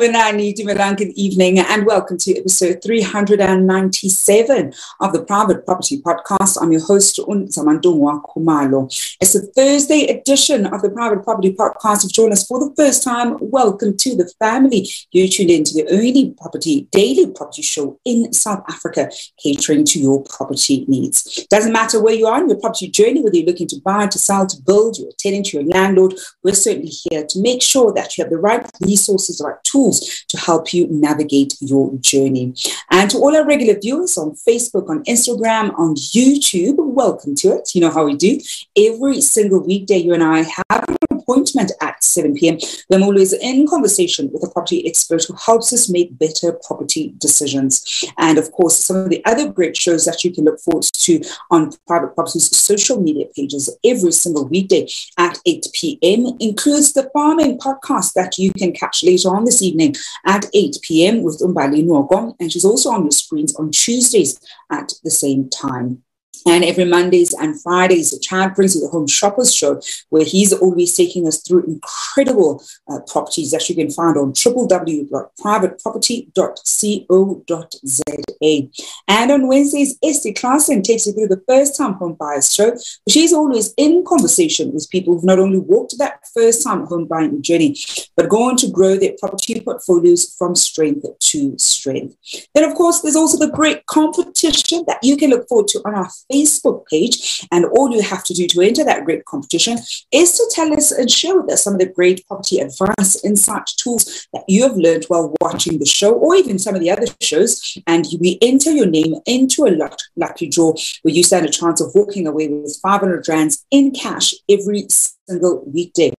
Good evening and welcome to episode 397 of the Private Property Podcast. I'm your host, Unzamandungwa Kumalo. It's a Thursday edition of the Private Property Podcast. If you join us for the first time, welcome to the family. You tuned into the only property, daily property show in South Africa, catering to your property needs. Doesn't matter where you are in your property journey, whether you're looking to buy, to sell, to build, you're attending to your landlord, we're certainly here to make sure that you have the right resources, the right tools to help you navigate your journey. And to all our regular viewers on Facebook, on Instagram, on YouTube, welcome to it. You know how we do. Every single weekday, you and I have appointment at 7 p.m. We're always in conversation with a property expert who helps us make better property decisions. And of course, some of the other great shows that you can look forward to on Private Property's social media pages every single weekday at 8 p.m. includes the farming podcast that you can catch later on this evening at 8 p.m. with Umbali Nuogo. And she's also on your screens on Tuesdays at the same time. And every Mondays and Fridays, the Chad brings you the Home Shoppers Show, where he's always taking us through incredible uh, properties that you can find on www.privateproperty.co.za. And on Wednesdays, Esty Klassen takes you through the first time home buyers show. She's always in conversation with people who've not only walked that first time home buying journey, but go on to grow their property portfolios from strength to strength. Then, of course, there's also the great competition that you can look forward to on our Facebook page. And all you have to do to enter that great competition is to tell us and share with us some of the great property advice, insight, tools that you have learned while watching the show or even some of the other shows. And we enter your name into a lucky draw where you stand a chance of walking away with 500 rands in cash every single weekday.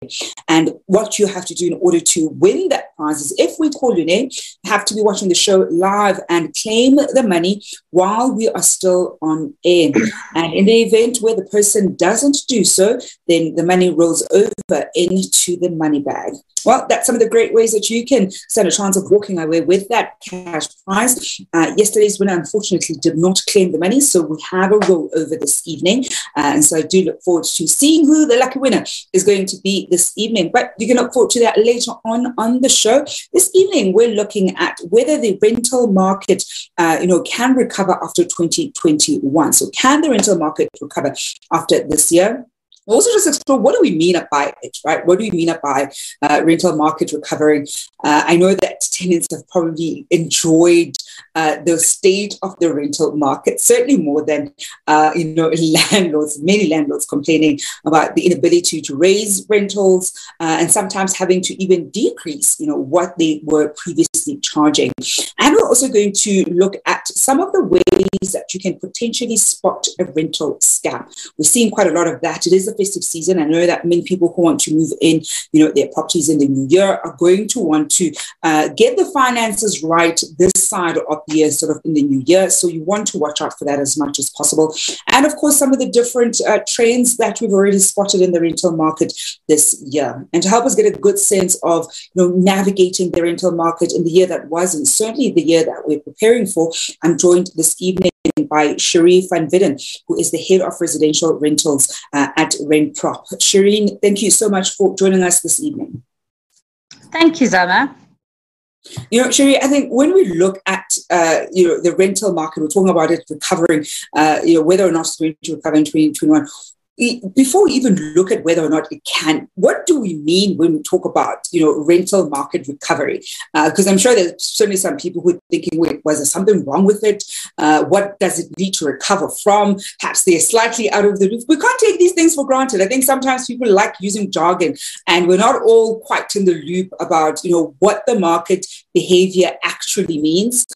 And what you have to do in order to win that prize is if we call your name, you have to be watching the show live and claim the money while we are still on air. And in the event where the person doesn't do so, then the money rolls over into the money bag. Well, that's some of the great ways that you can stand a chance of walking away with that cash prize. Uh, yesterday's winner unfortunately did not claim the money, so we have a rollover this evening. Uh, and so I do look forward to seeing who the lucky winner is going to be this evening. But you can look forward to that later on on the show. This evening, we're looking at whether the rental market, uh, you know, can recover after 2021. So, can the rental market recover after this year? also just explore what do we mean by it, right? What do we mean by uh, rental market recovering? Uh, I know that tenants have probably enjoyed uh, the state of the rental market, certainly more than, uh, you know, landlords, many landlords complaining about the inability to raise rentals uh, and sometimes having to even decrease, you know, what they were previously charging. And we're also going to look at some of the ways that you can potentially spot a rental scam. We're seeing quite a lot of that. It is the festive season. I know that many people who want to move in, you know, their properties in the new year are going to want to uh, get the finances right this side of the year, sort of in the new year. So you want to watch out for that as much as possible. And of course, some of the different uh, trends that we've already spotted in the rental market this year. And to help us get a good sense of, you know, navigating the rental market in the year that was, and certainly the year that we're preparing for, I'm joined this evening by Sheree Von Widdern, who is the head of residential rentals uh, at Renprop. Sheree, thank you so much for joining us this evening. Thank you, Zama. You know, Sheree, I think when we look at uh, you know the rental market, we're talking about it recovering. Uh, you know whether or not it's going to recover in 2021 before we even look at whether or not it can, what do we mean when we talk about, you know, rental market recovery? Because uh, I'm sure there's certainly some people who are thinking, wait, was there something wrong with it? Uh, what does it need to recover from? Perhaps they're slightly out of the loop. We can't take these things for granted. I think sometimes people like using jargon and we're not all quite in the loop about, you know, what the market behavior actually means.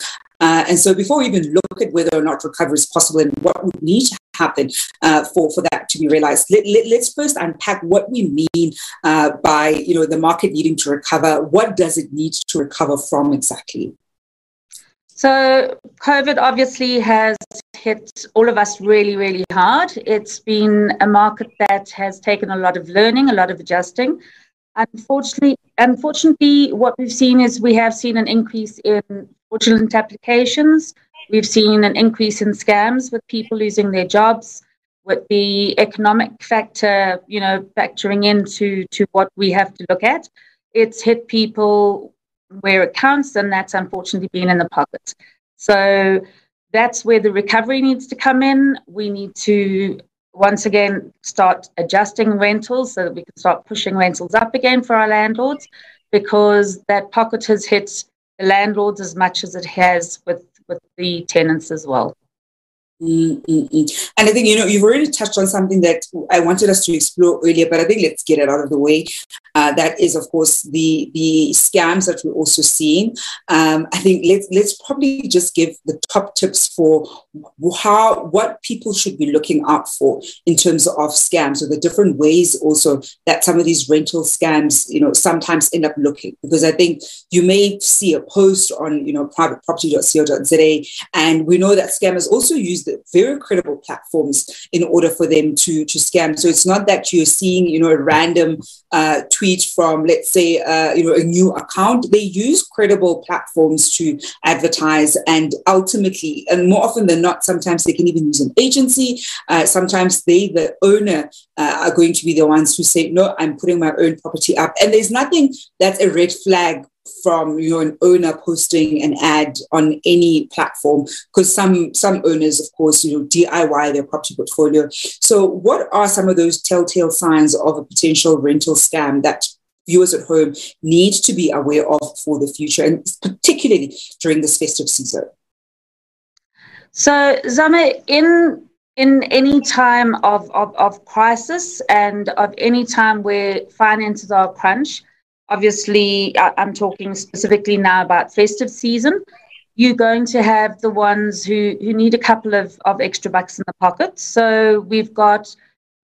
Uh, and so before we even look at whether or not recovery is possible and what would need to happen uh, for, for that to be realized, let, us let, first unpack what we mean uh, by you know the market needing to recover. What does it need to recover from exactly? So COVID obviously has hit all of us really, really hard. It's been a market that has taken a lot of learning, a lot of adjusting. Unfortunately, unfortunately, what we've seen is we have seen an increase in fraudulent applications. We've seen an increase in scams with people losing their jobs, with the economic factor, you know, factoring into to what we have to look at. It's hit people where it counts, and that's unfortunately been in the pocket. So that's where the recovery needs to come in. We need to once again start adjusting rentals so that we can start pushing rentals up again for our landlords because that pocket has hit the landlords as much as it has with, with the tenants as well. Mm-mm-mm. And I think, you know, you've already touched on something that I wanted us to explore earlier, but I think let's get it out of the way. Uh, that is, of course, the the scams that we're also seeing. Um, I think let's let's probably just give the top tips for how what people should be looking out for in terms of scams, or the different ways also that some of these rental scams, you know, sometimes end up looking. Because I think you may see a post on, you know, privateproperty.co.za, and we know that scammers also use very credible platforms in order for them to to scam. So it's not that you're seeing, you know, a random uh, tweet from, let's say, uh, you know, a new account. They use credible platforms to advertise, and ultimately, and more often than not, sometimes they can even use an agency. Uh, sometimes they, the owner, uh, are going to be the ones who say, "No, I'm putting my own property up," and there's nothing that's a red flag from your owner posting an ad on any platform because some some owners of course you know diy their property portfolio. So what are some of those telltale signs of a potential rental scam that viewers at home need to be aware of for the future and particularly during this festive season? So zama in in any time of, of, of crisis and of any time where finances are crunch obviously, I'm talking specifically now about festive season. You're going to have the ones who, who need a couple of, of extra bucks in the pocket. So we've got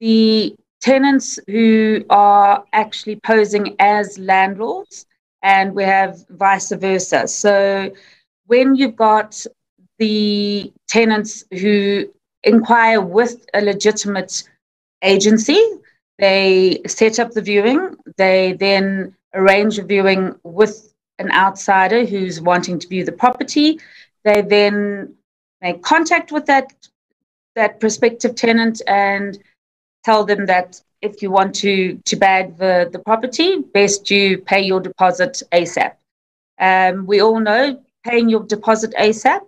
the tenants who are actually posing as landlords, and we have vice versa. So when you've got the tenants who inquire with a legitimate agency, they set up the viewing, they then arrange a viewing with an outsider who's wanting to view the property. They then make contact with that that prospective tenant and tell them that if you want to to bag the, the property, best you pay your deposit ASAP. Um, we all know paying your deposit ASAP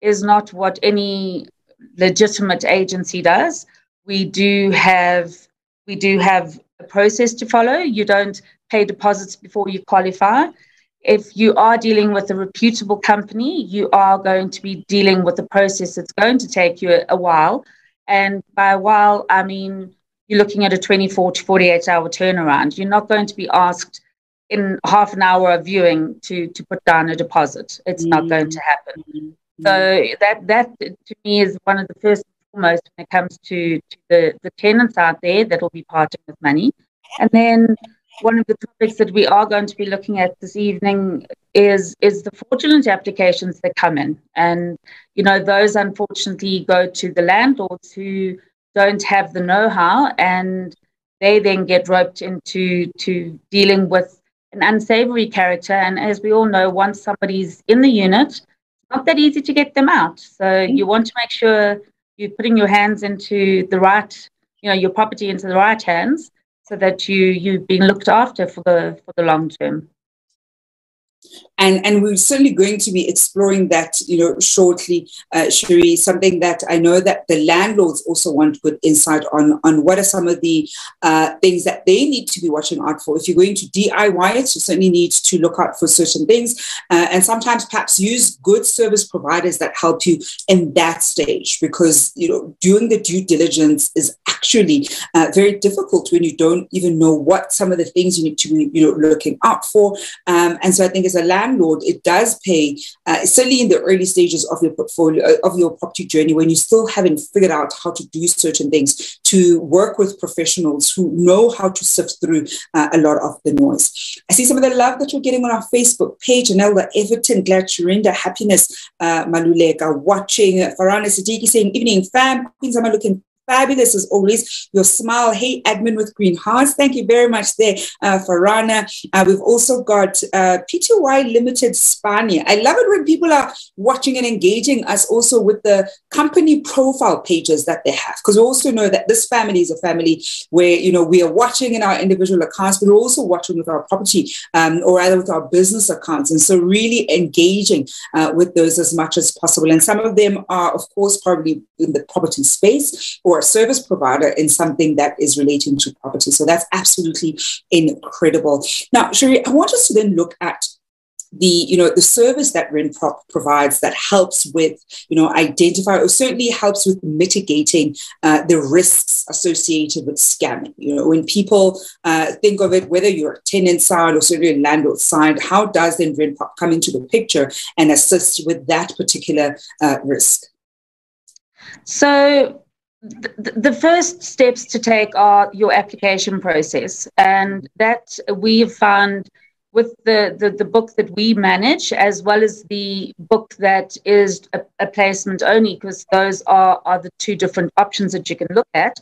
is not what any legitimate agency does. We do have we do have a process to follow. You don't pay deposits before you qualify. If you are dealing with a reputable company, you are going to be dealing with a process that's going to take you a, a while. And by a while, I mean you're looking at a 24 to 48 hour turnaround. You're not going to be asked in half an hour of viewing to to put down a deposit. It's mm-hmm. not going to happen. Mm-hmm. So that that to me is one of the first and foremost when it comes to, to the, the tenants out there that will be parting with money. And then one of the topics that we are going to be looking at this evening is is the fraudulent applications that come in. And you know, those unfortunately go to the landlords who don't have the know-how and they then get roped into to dealing with an unsavory character. And as we all know, once somebody's in the unit, it's not that easy to get them out. So you want to make sure you're putting your hands into the right, you know, your property into the right hands so that you you've been looked after for the for the long term and and we're certainly going to be exploring that you know shortly uh, Sheree. Something that I know that the landlords also want good insight on on what are some of the uh, things that they need to be watching out for. If you're going to DIY it you certainly need to look out for certain things. Uh, and sometimes perhaps use good service providers that help you in that stage because you know doing the due diligence is actually uh, very difficult when you don't even know what some of the things you need to be you know looking out for. Um, and so I think as a landlord landlord, it does pay, uh, certainly in the early stages of your portfolio, uh, of your property journey, when you still haven't figured out how to do certain things, to work with professionals who know how to sift through uh, a lot of the noise. I see some of the love that you're getting on our Facebook page. Anelda Everton, glad Churinda, happiness, uh, Maluleka, watching. Farana Siddiqui saying, evening fam, Queens, I'm looking fabulous as always. Your smile. Hey, admin with green hearts. Thank you very much there, uh, Farana. Uh, we've also got uh, PTY Limited Spania. I love it when people are watching and engaging us also with the company profile pages that they have, because we also know that this family is a family where, you know, we are watching in our individual accounts, but we're also watching with our property um, or rather with our business accounts. And so really engaging uh, with those as much as possible. And some of them are, of course, probably in the property space or a service provider in something that is relating to property. So that's absolutely incredible. Now, Sheree, I want us to then look at the you know the service that Renprop provides that helps with you know identify or certainly helps with mitigating uh, the risks associated with scamming. You know when people uh, think of it, whether you're a tenant side or certainly a landlord side, how does then Renprop come into the picture and assist with that particular uh, risk? So the, first steps to take are your application process and that we've found with the, the, the, book that we manage as well as the book that is a, a placement only because those are, are the two different options that you can look at.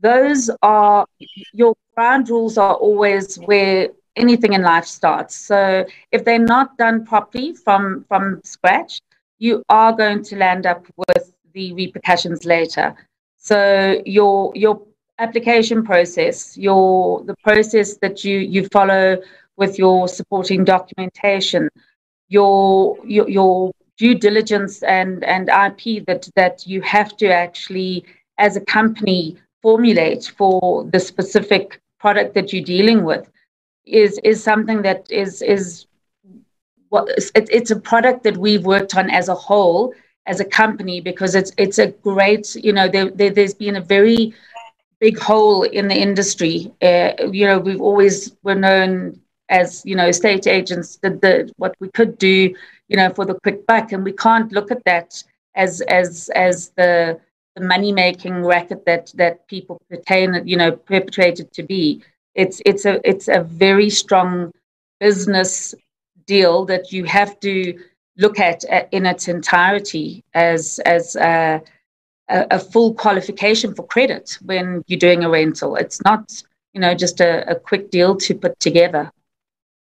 Those are your ground rules are always where anything in life starts. So if they're not done properly from from scratch you are going to land up with the repercussions later so your your application process, your the process that you you follow with your supporting documentation, your your, your due diligence and and IP that that you have to actually as a company formulate for the specific product that you're dealing with is is something that is is what it, it's a product that we've worked on as a whole as a company because it's it's a great you know there, there has been a very big hole in the industry uh, you know we've always were known as you know state agents did the what we could do you know for the quick buck and we can't look at that as as as the the money making racket that that people pertain, you know, perpetrated to be. It's it's a it's a very strong business deal that you have to look at uh, in its entirety as as uh, a, a, full qualification for credit when you're doing a rental. It's not you know just a, a quick deal to put together.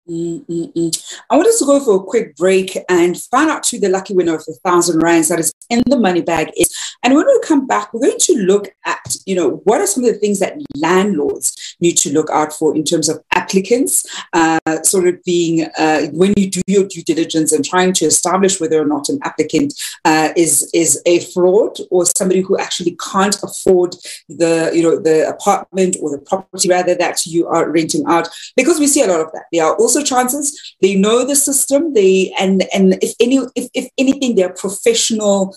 Mm-mm-mm. I want us to go for a quick break and find out who the lucky winner of the thousand rands that is in the money bag is. And when we come back, we're going to look at, you know, what are some of the things that landlords need to look out for in terms of applicants, uh, sort of being uh, when you do your due diligence and trying to establish whether or not an applicant uh, is is a fraud or somebody who actually can't afford the, you know, the apartment or the property rather that you are renting out, because we see a lot of that. There are also chances they know the system. They and and if any if, if anything, they're professional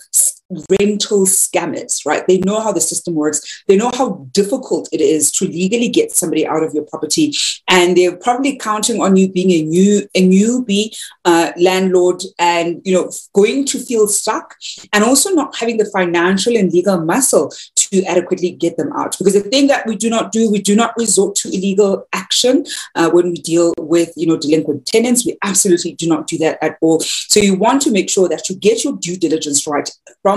rental scammers, right? They know how the system works. They know how difficult it is to legally get somebody out of your property, and they're probably counting on you being a new a newbie uh, landlord, and you know going to feel stuck, and also not having the financial and legal muscle to adequately get them out. Because the thing that we do not do, we do not resort to illegal action uh, when we deal with you know delinquent tenants. We absolutely do not do that at all. So you want to make sure that you get your due diligence right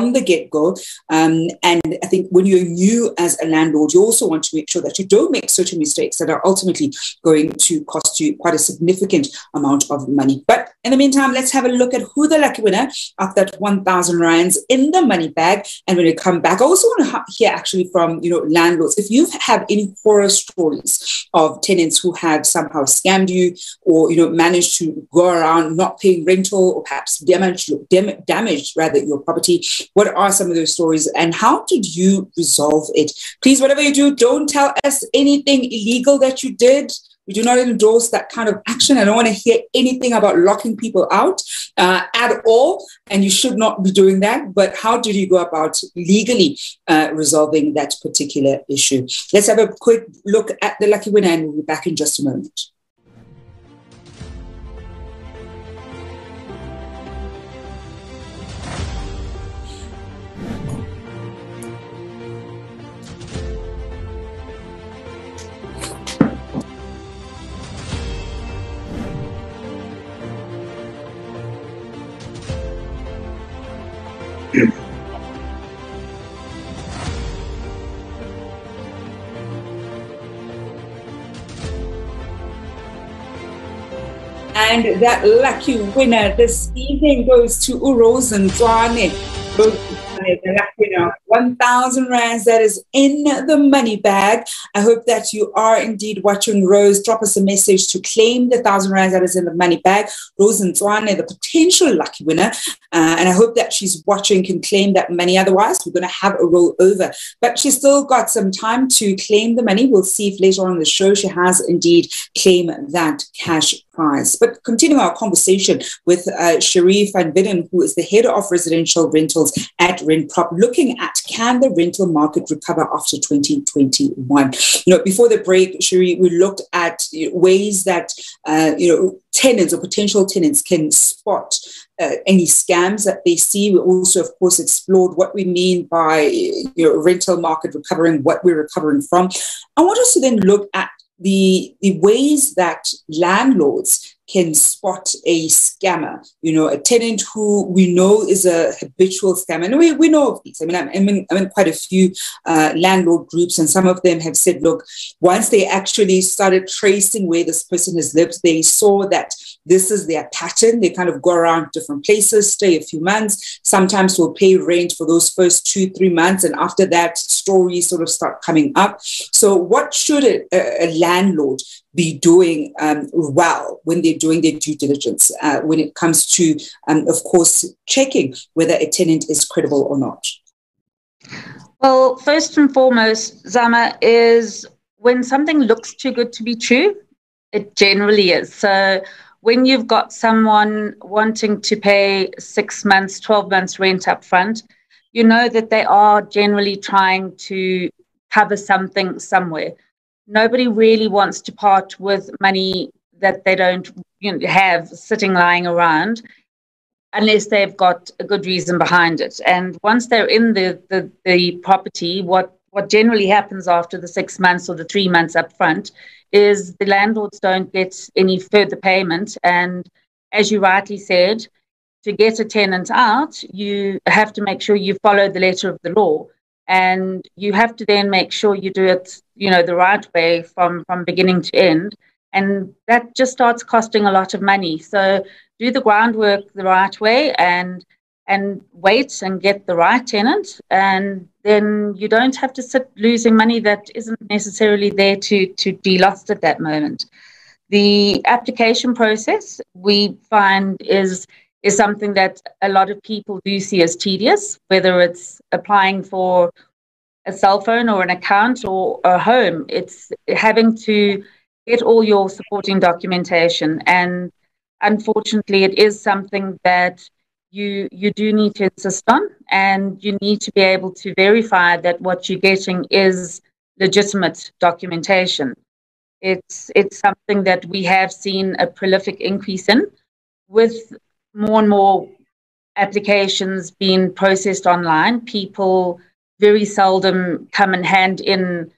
from the get go. Um, and I think when you're new as a landlord, you also want to make sure that you don't make certain mistakes that are ultimately going to cost you quite a significant amount of money. But in the meantime, let's have a look at who the lucky winner of that 1,000 rands in the money bag. And when we come back, I also want to hear actually from you know landlords if you have any horror stories of tenants who have somehow scammed you or you know managed to go around not paying rental or perhaps damaged dam- damaged rather your property. What are some of those stories and how did you resolve it? Please, whatever you do, don't tell us anything illegal that you did we do not endorse that kind of action. I don't want to hear anything about locking people out uh, at all. And you should not be doing that. But how did you go about legally uh, resolving that particular issue? Let's have a quick look at the lucky winner, and we'll be back in just a moment. And that lucky winner this evening goes to Uroz The lucky 1,000 rands that is in the money bag. I hope that you are indeed watching Rose. Drop us a message to claim the 1,000 rands that is in the money bag. Rose and Zwane, the potential lucky winner. Uh, and I hope that she's watching, can claim that money. Otherwise, we're going to have a roll over. But she's still got some time to claim the money. We'll see if later on in the show she has indeed claimed that cash prize. But continue our conversation with uh, Sheree Von Widdern, who is the head of residential rentals at Renprop, looking at can the rental market recover after 2021? You know, before the break, Sheree, we looked at ways that, uh, you know, tenants or potential tenants can spot uh, any scams that they see. We also, of course, explored what we mean by know, rental market recovering, what we're recovering from. I want us to then look at the, the ways that landlords can spot a scammer, you know, a tenant who we know is a habitual scammer. And we, we know of these. I mean, I'm, I'm, in, I'm in quite a few uh, landlord groups, and some of them have said, look, once they actually started tracing where this person has lived, they saw that this is their pattern. They kind of go around different places, stay a few months, sometimes will pay rent for those first two, three months. And after that, stories sort of start coming up. So, what should a, a landlord be doing um, well when they're doing their due diligence uh, when it comes to, um, of course, checking whether a tenant is credible or not? Well, first and foremost, Zama, is when something looks too good to be true, it generally is. So when you've got someone wanting to pay six months, 12 months rent up front, you know that they are generally trying to cover something somewhere nobody really wants to part with money that they don't you know, have sitting lying around. unless they've got a good reason behind it. And once they're in the, the, the property, what, what generally happens after the six months or the three months up front is the landlords don't get any further payment. And as you rightly said, to get a tenant out, you have to make sure you follow the letter of the law. And you have to then make sure you do it, you know, the right way from, from beginning to end. And that just starts costing a lot of money. So do the groundwork the right way and and wait and get the right tenant and then you don't have to sit losing money that isn't necessarily there to to be lost at that moment. The application process we find is is something that a lot of people do see as tedious whether it's applying for a cell phone or an account or a home. It's having to get all your supporting documentation and unfortunately, it is something that you you do need to insist on, and you need to be able to verify that what you're getting is legitimate documentation. It's it's something that we have seen a prolific increase in, with more and more applications being processed online. People very seldom come and hand in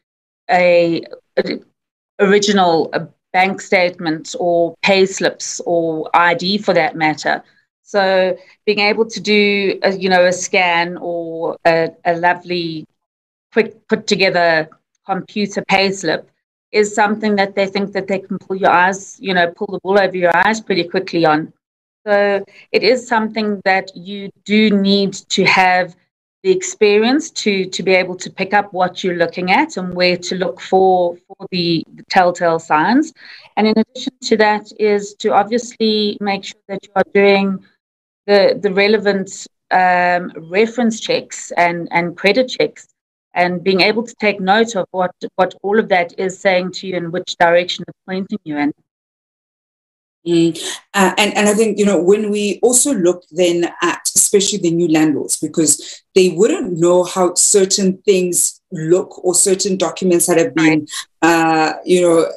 a, a original a bank statement or pay slips or ID for that matter. So being able to do, a, you know, a scan or a, a lovely, quick put together computer pay slip is something that they think that they can pull your eyes, you know, pull the wool over your eyes pretty quickly on. So it is something that you do need to have the experience to to be able to pick up what you're looking at and where to look for for the, the telltale signs. And in addition to that, is to obviously make sure that you are doing the the relevant um, reference checks and and credit checks and being able to take note of what what all of that is saying to you and which direction it's pointing you in. Mm. Uh, and, and I think, you know, when we also look then at especially the new landlords, because they wouldn't know how certain things look or certain documents that have been uh, you know,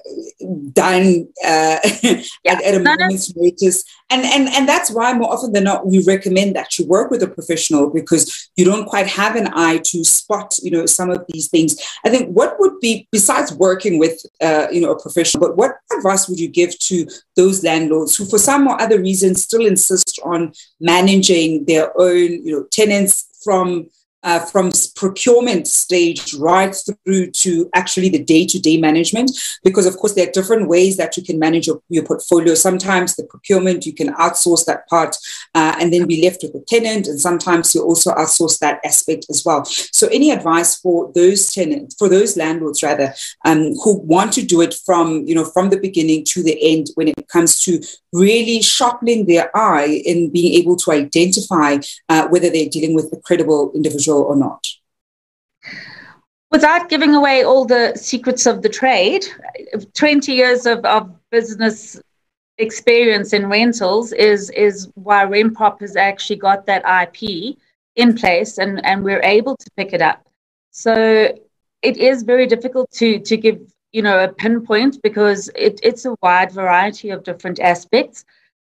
done uh, yeah. at, at, a moment's notice. And, and, and that's why more often than not, we recommend that you work with a professional because you don't quite have an eye to spot, you know, some of these things. I think what would be, besides working with, uh, you know, a professional, but what advice would you give to those landlords who for some or other reason still insist on managing their own, you know, tenants from uh, from procurement stage right through to actually the day-to-day management. Because of course there are different ways that you can manage your, your portfolio. Sometimes the procurement you can outsource that part uh, and then be left with the tenant. And sometimes you also outsource that aspect as well. So any advice for those tenants for those landlords rather um, who want to do it from you know from the beginning to the end when it comes to really sharpening their eye in being able to identify uh, whether they're dealing with a credible individual or not? Without giving away all the secrets of the trade, 20 years of, of business experience in rentals is, is why Renprop has actually got that IP in place and, and we're able to pick it up. So it is very difficult to, to give you know, a pinpoint because it, it's a wide variety of different aspects.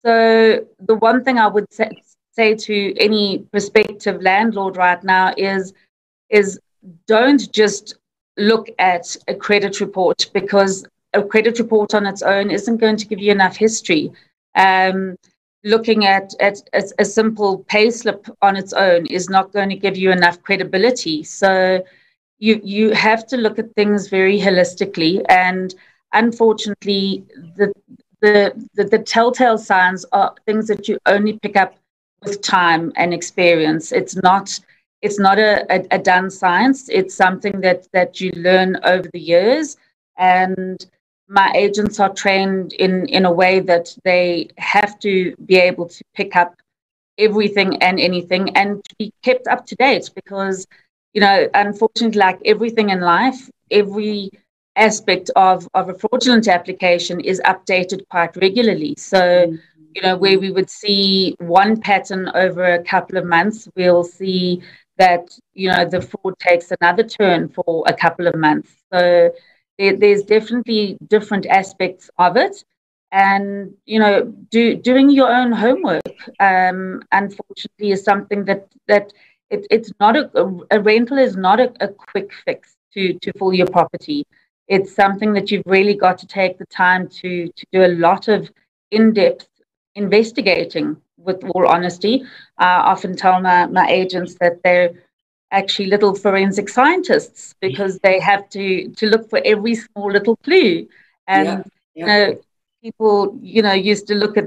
So the one thing I would say, say to any prospective landlord right now is is don't just look at a credit report because a credit report on its own isn't going to give you enough history. Um, looking at, at, a simple pay slip on its own is not going to give you enough credibility. So you you have to look at things very holistically and unfortunately the the, the, the telltale signs are things that you only pick up with time and experience. It's not it's not a, a, a done science. It's something that that you learn over the years. And my agents are trained in in a way that they have to be able to pick up everything and anything and be kept up to date because you know, unfortunately, like everything in life, every aspect of, of a fraudulent application is updated quite regularly. So, mm. You know, where we would see one pattern over a couple of months, we'll see that, you know, the fraud takes another turn for a couple of months. So there, there's definitely different aspects of it. and you know do, doing your own homework um, unfortunately is something that that it, it's not a, a rental is not a, a quick fix to to fill your property it's something that you've really got to take the time to to do a lot of in-depth investigating with all honesty. I often tell my, my agents that they're actually little forensic scientists because they have to to look for every small little clue. And yeah, yeah. you know people, you know, used to look at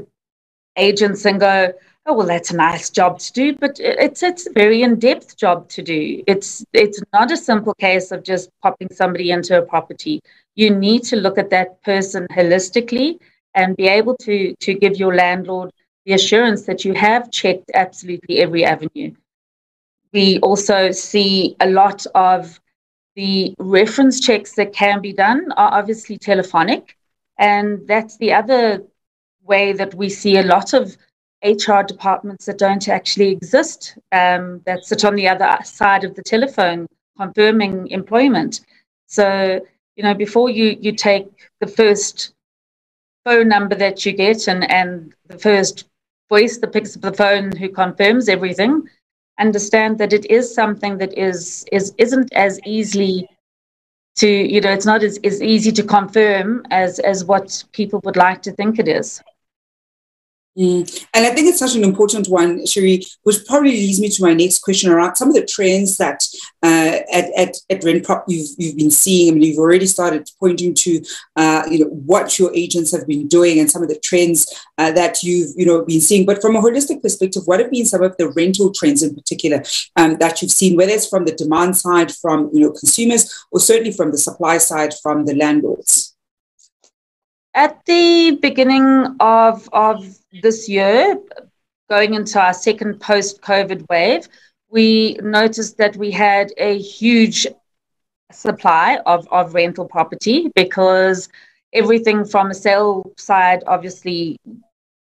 agents and go, oh well that's a nice job to do but it's it's a very in-depth job to do. It's it's not a simple case of just popping somebody into a property. You need to look at that person holistically and be able to to give your landlord the assurance that you have checked absolutely every avenue we also see a lot of the reference checks that can be done are obviously telephonic and that's the other way that we see a lot of HR departments that don't actually exist, um, that sit on the other side of the telephone confirming employment. So, you know, before you, you take the first phone number that you get and, and the first voice that picks up the phone who confirms everything, understand that it is something that is, is isn't as easily to you know it's not as, as easy to confirm as as what people would like to think it is Mm. And I think it's such an important one, Sheree, which probably leads me to my next question around some of the trends that uh, at, at, at Renprop you've, you've been seeing. I mean, you've already started pointing to, uh, you know, what your agents have been doing and some of the trends uh, that you've, you know, been seeing. But from a holistic perspective, what have been some of the rental trends in particular um, that you've seen, whether it's from the demand side from, you know, consumers or certainly from the supply side from the landlords? At the beginning of, of this year, going into our second post COVID wave, we noticed that we had a huge supply of, of rental property because everything from a sale side obviously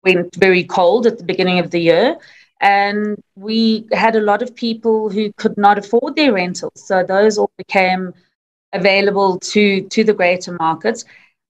went very cold at the beginning of the year. And we had a lot of people who could not afford their rentals. So those all became available to, to the greater markets.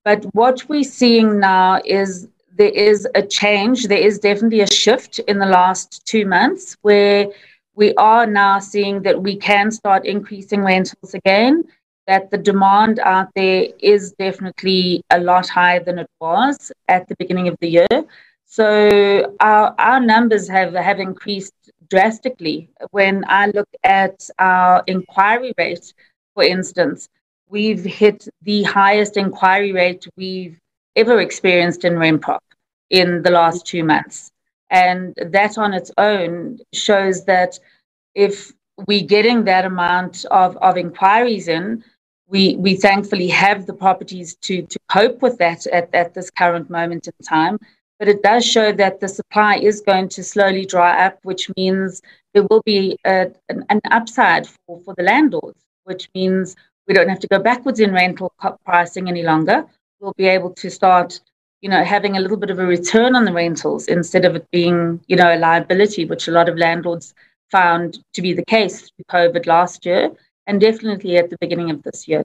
But what we're seeing now is there is a change. There is definitely a shift in the last two months where we are now seeing that we can start increasing rentals again, that the demand out there is definitely a lot higher than it was at the beginning of the year. So our, our numbers have, have increased drastically. When I look at our inquiry rate, for instance, we've hit the highest inquiry rate we've ever experienced in Renprop in the last two months. And that on its own shows that if we're getting that amount of, of inquiries in, we, we thankfully have the properties to, to cope with that at, at this current moment in time. But it does show that the supply is going to slowly dry up, which means there will be a, an, an upside for, for the landlords, which means we don't have to go backwards in rental pricing any longer. We'll be able to start you know, having a little bit of a return on the rentals instead of it being, you know, a liability, which a lot of landlords found to be the case through COVID last year and definitely at the beginning of this year.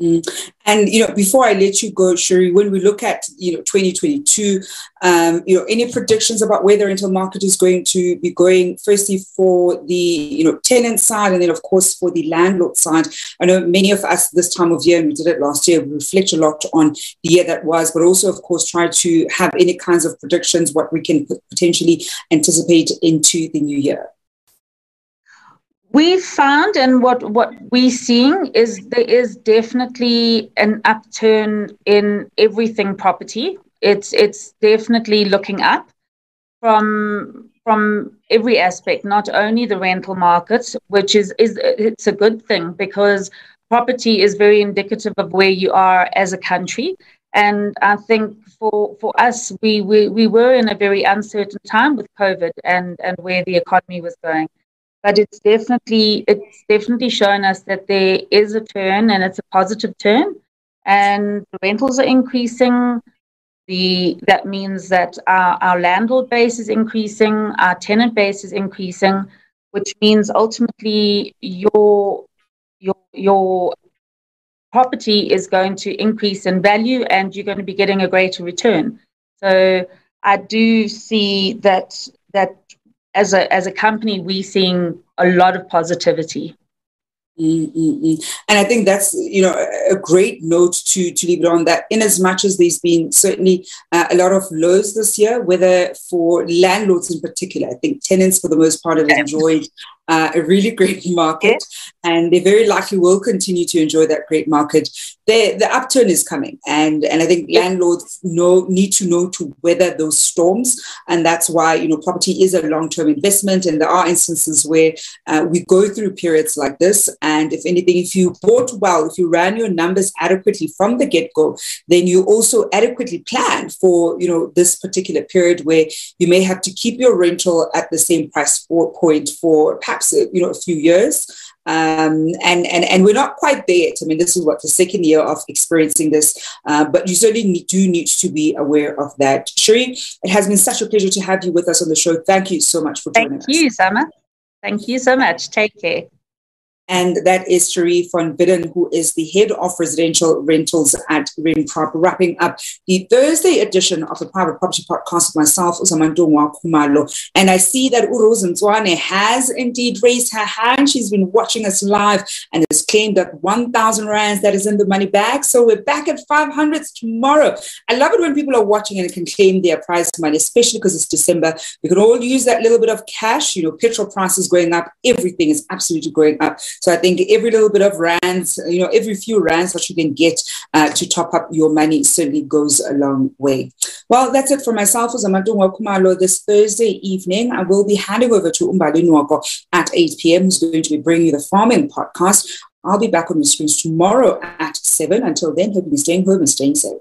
Mm. And you know, before I let you go, Sheree, when we look at you know 2022, um, you know, any predictions about where the rental market is going to be going? Firstly, for the you know tenant side, and then of course for the landlord side. I know many of us this time of year, and we did it last year, we reflect a lot on the year that was, but also of course try to have any kinds of predictions what we can potentially anticipate into the new year we found and what what we're seeing is there is definitely an upturn in everything property. It's it's definitely looking up from from every aspect not only the rental market which is is it's a good thing because property is very indicative of where you are as a country. And i think for for us we we, we were in a very uncertain time with covid and and where the economy was going but it's definitely it's definitely shown us that there is a turn and it's a positive turn and rentals are increasing the that means that our, our landlord base is increasing our tenant base is increasing which means ultimately your your your property is going to increase in value and you're going to be getting a greater return. So I do see that that as a as a company we're seeing a lot of positivity. Mm-mm-mm. And I think that's you know a great note to to leave it on that. In as much as there's been certainly uh, a lot of lows this year, whether for landlords in particular, I think tenants for the most part have enjoyed uh, a really great market, and they very likely will continue to enjoy that great market. The, the upturn is coming, and and I think landlords know need to know to weather those storms, and that's why you know property is a long term investment, and there are instances where uh, we go through periods like this, and if anything, if you bought well, if you ran your numbers adequately from the get go, then you also adequately plan for you know this particular period where you may have to keep your rental at the same price point for perhaps you know a few years um, and and and we're not quite there yet. I mean, this is what the second year of experiencing this, uh, but you certainly need, do need to be aware of that. Sheree, it has been such a pleasure to have you with us on the show. Thank you so much for joining Thank us. Thank you, Summer. Thank you so much. Take care. And that is Sheree Von Widdern, who is the head of residential rentals at Renprop, wrapping up the Thursday edition of the Private Property Podcast with myself, Zamantungwa Kumalo. And I see that Uroz Nzwane has indeed raised her hand. She's been watching us live and has claimed that 1,000 rands that is in the money bag. So we're back at 500s tomorrow. I love it when people are watching and can claim their prize money, especially because it's December. We can all use that little bit of cash. You know, petrol prices going up. Everything is absolutely going up. So I think every little bit of rands, you know, every few rands that you can get uh, to top up your money certainly goes a long way. Well, that's it for myself. Zamantungwa Kumalo this Thursday evening. I will be handing over to Umbali Nwoko at 8 p.m., who's going to be bringing you the farming podcast. I'll be back on the screens tomorrow at 7. Until then, hope you're staying home and staying safe.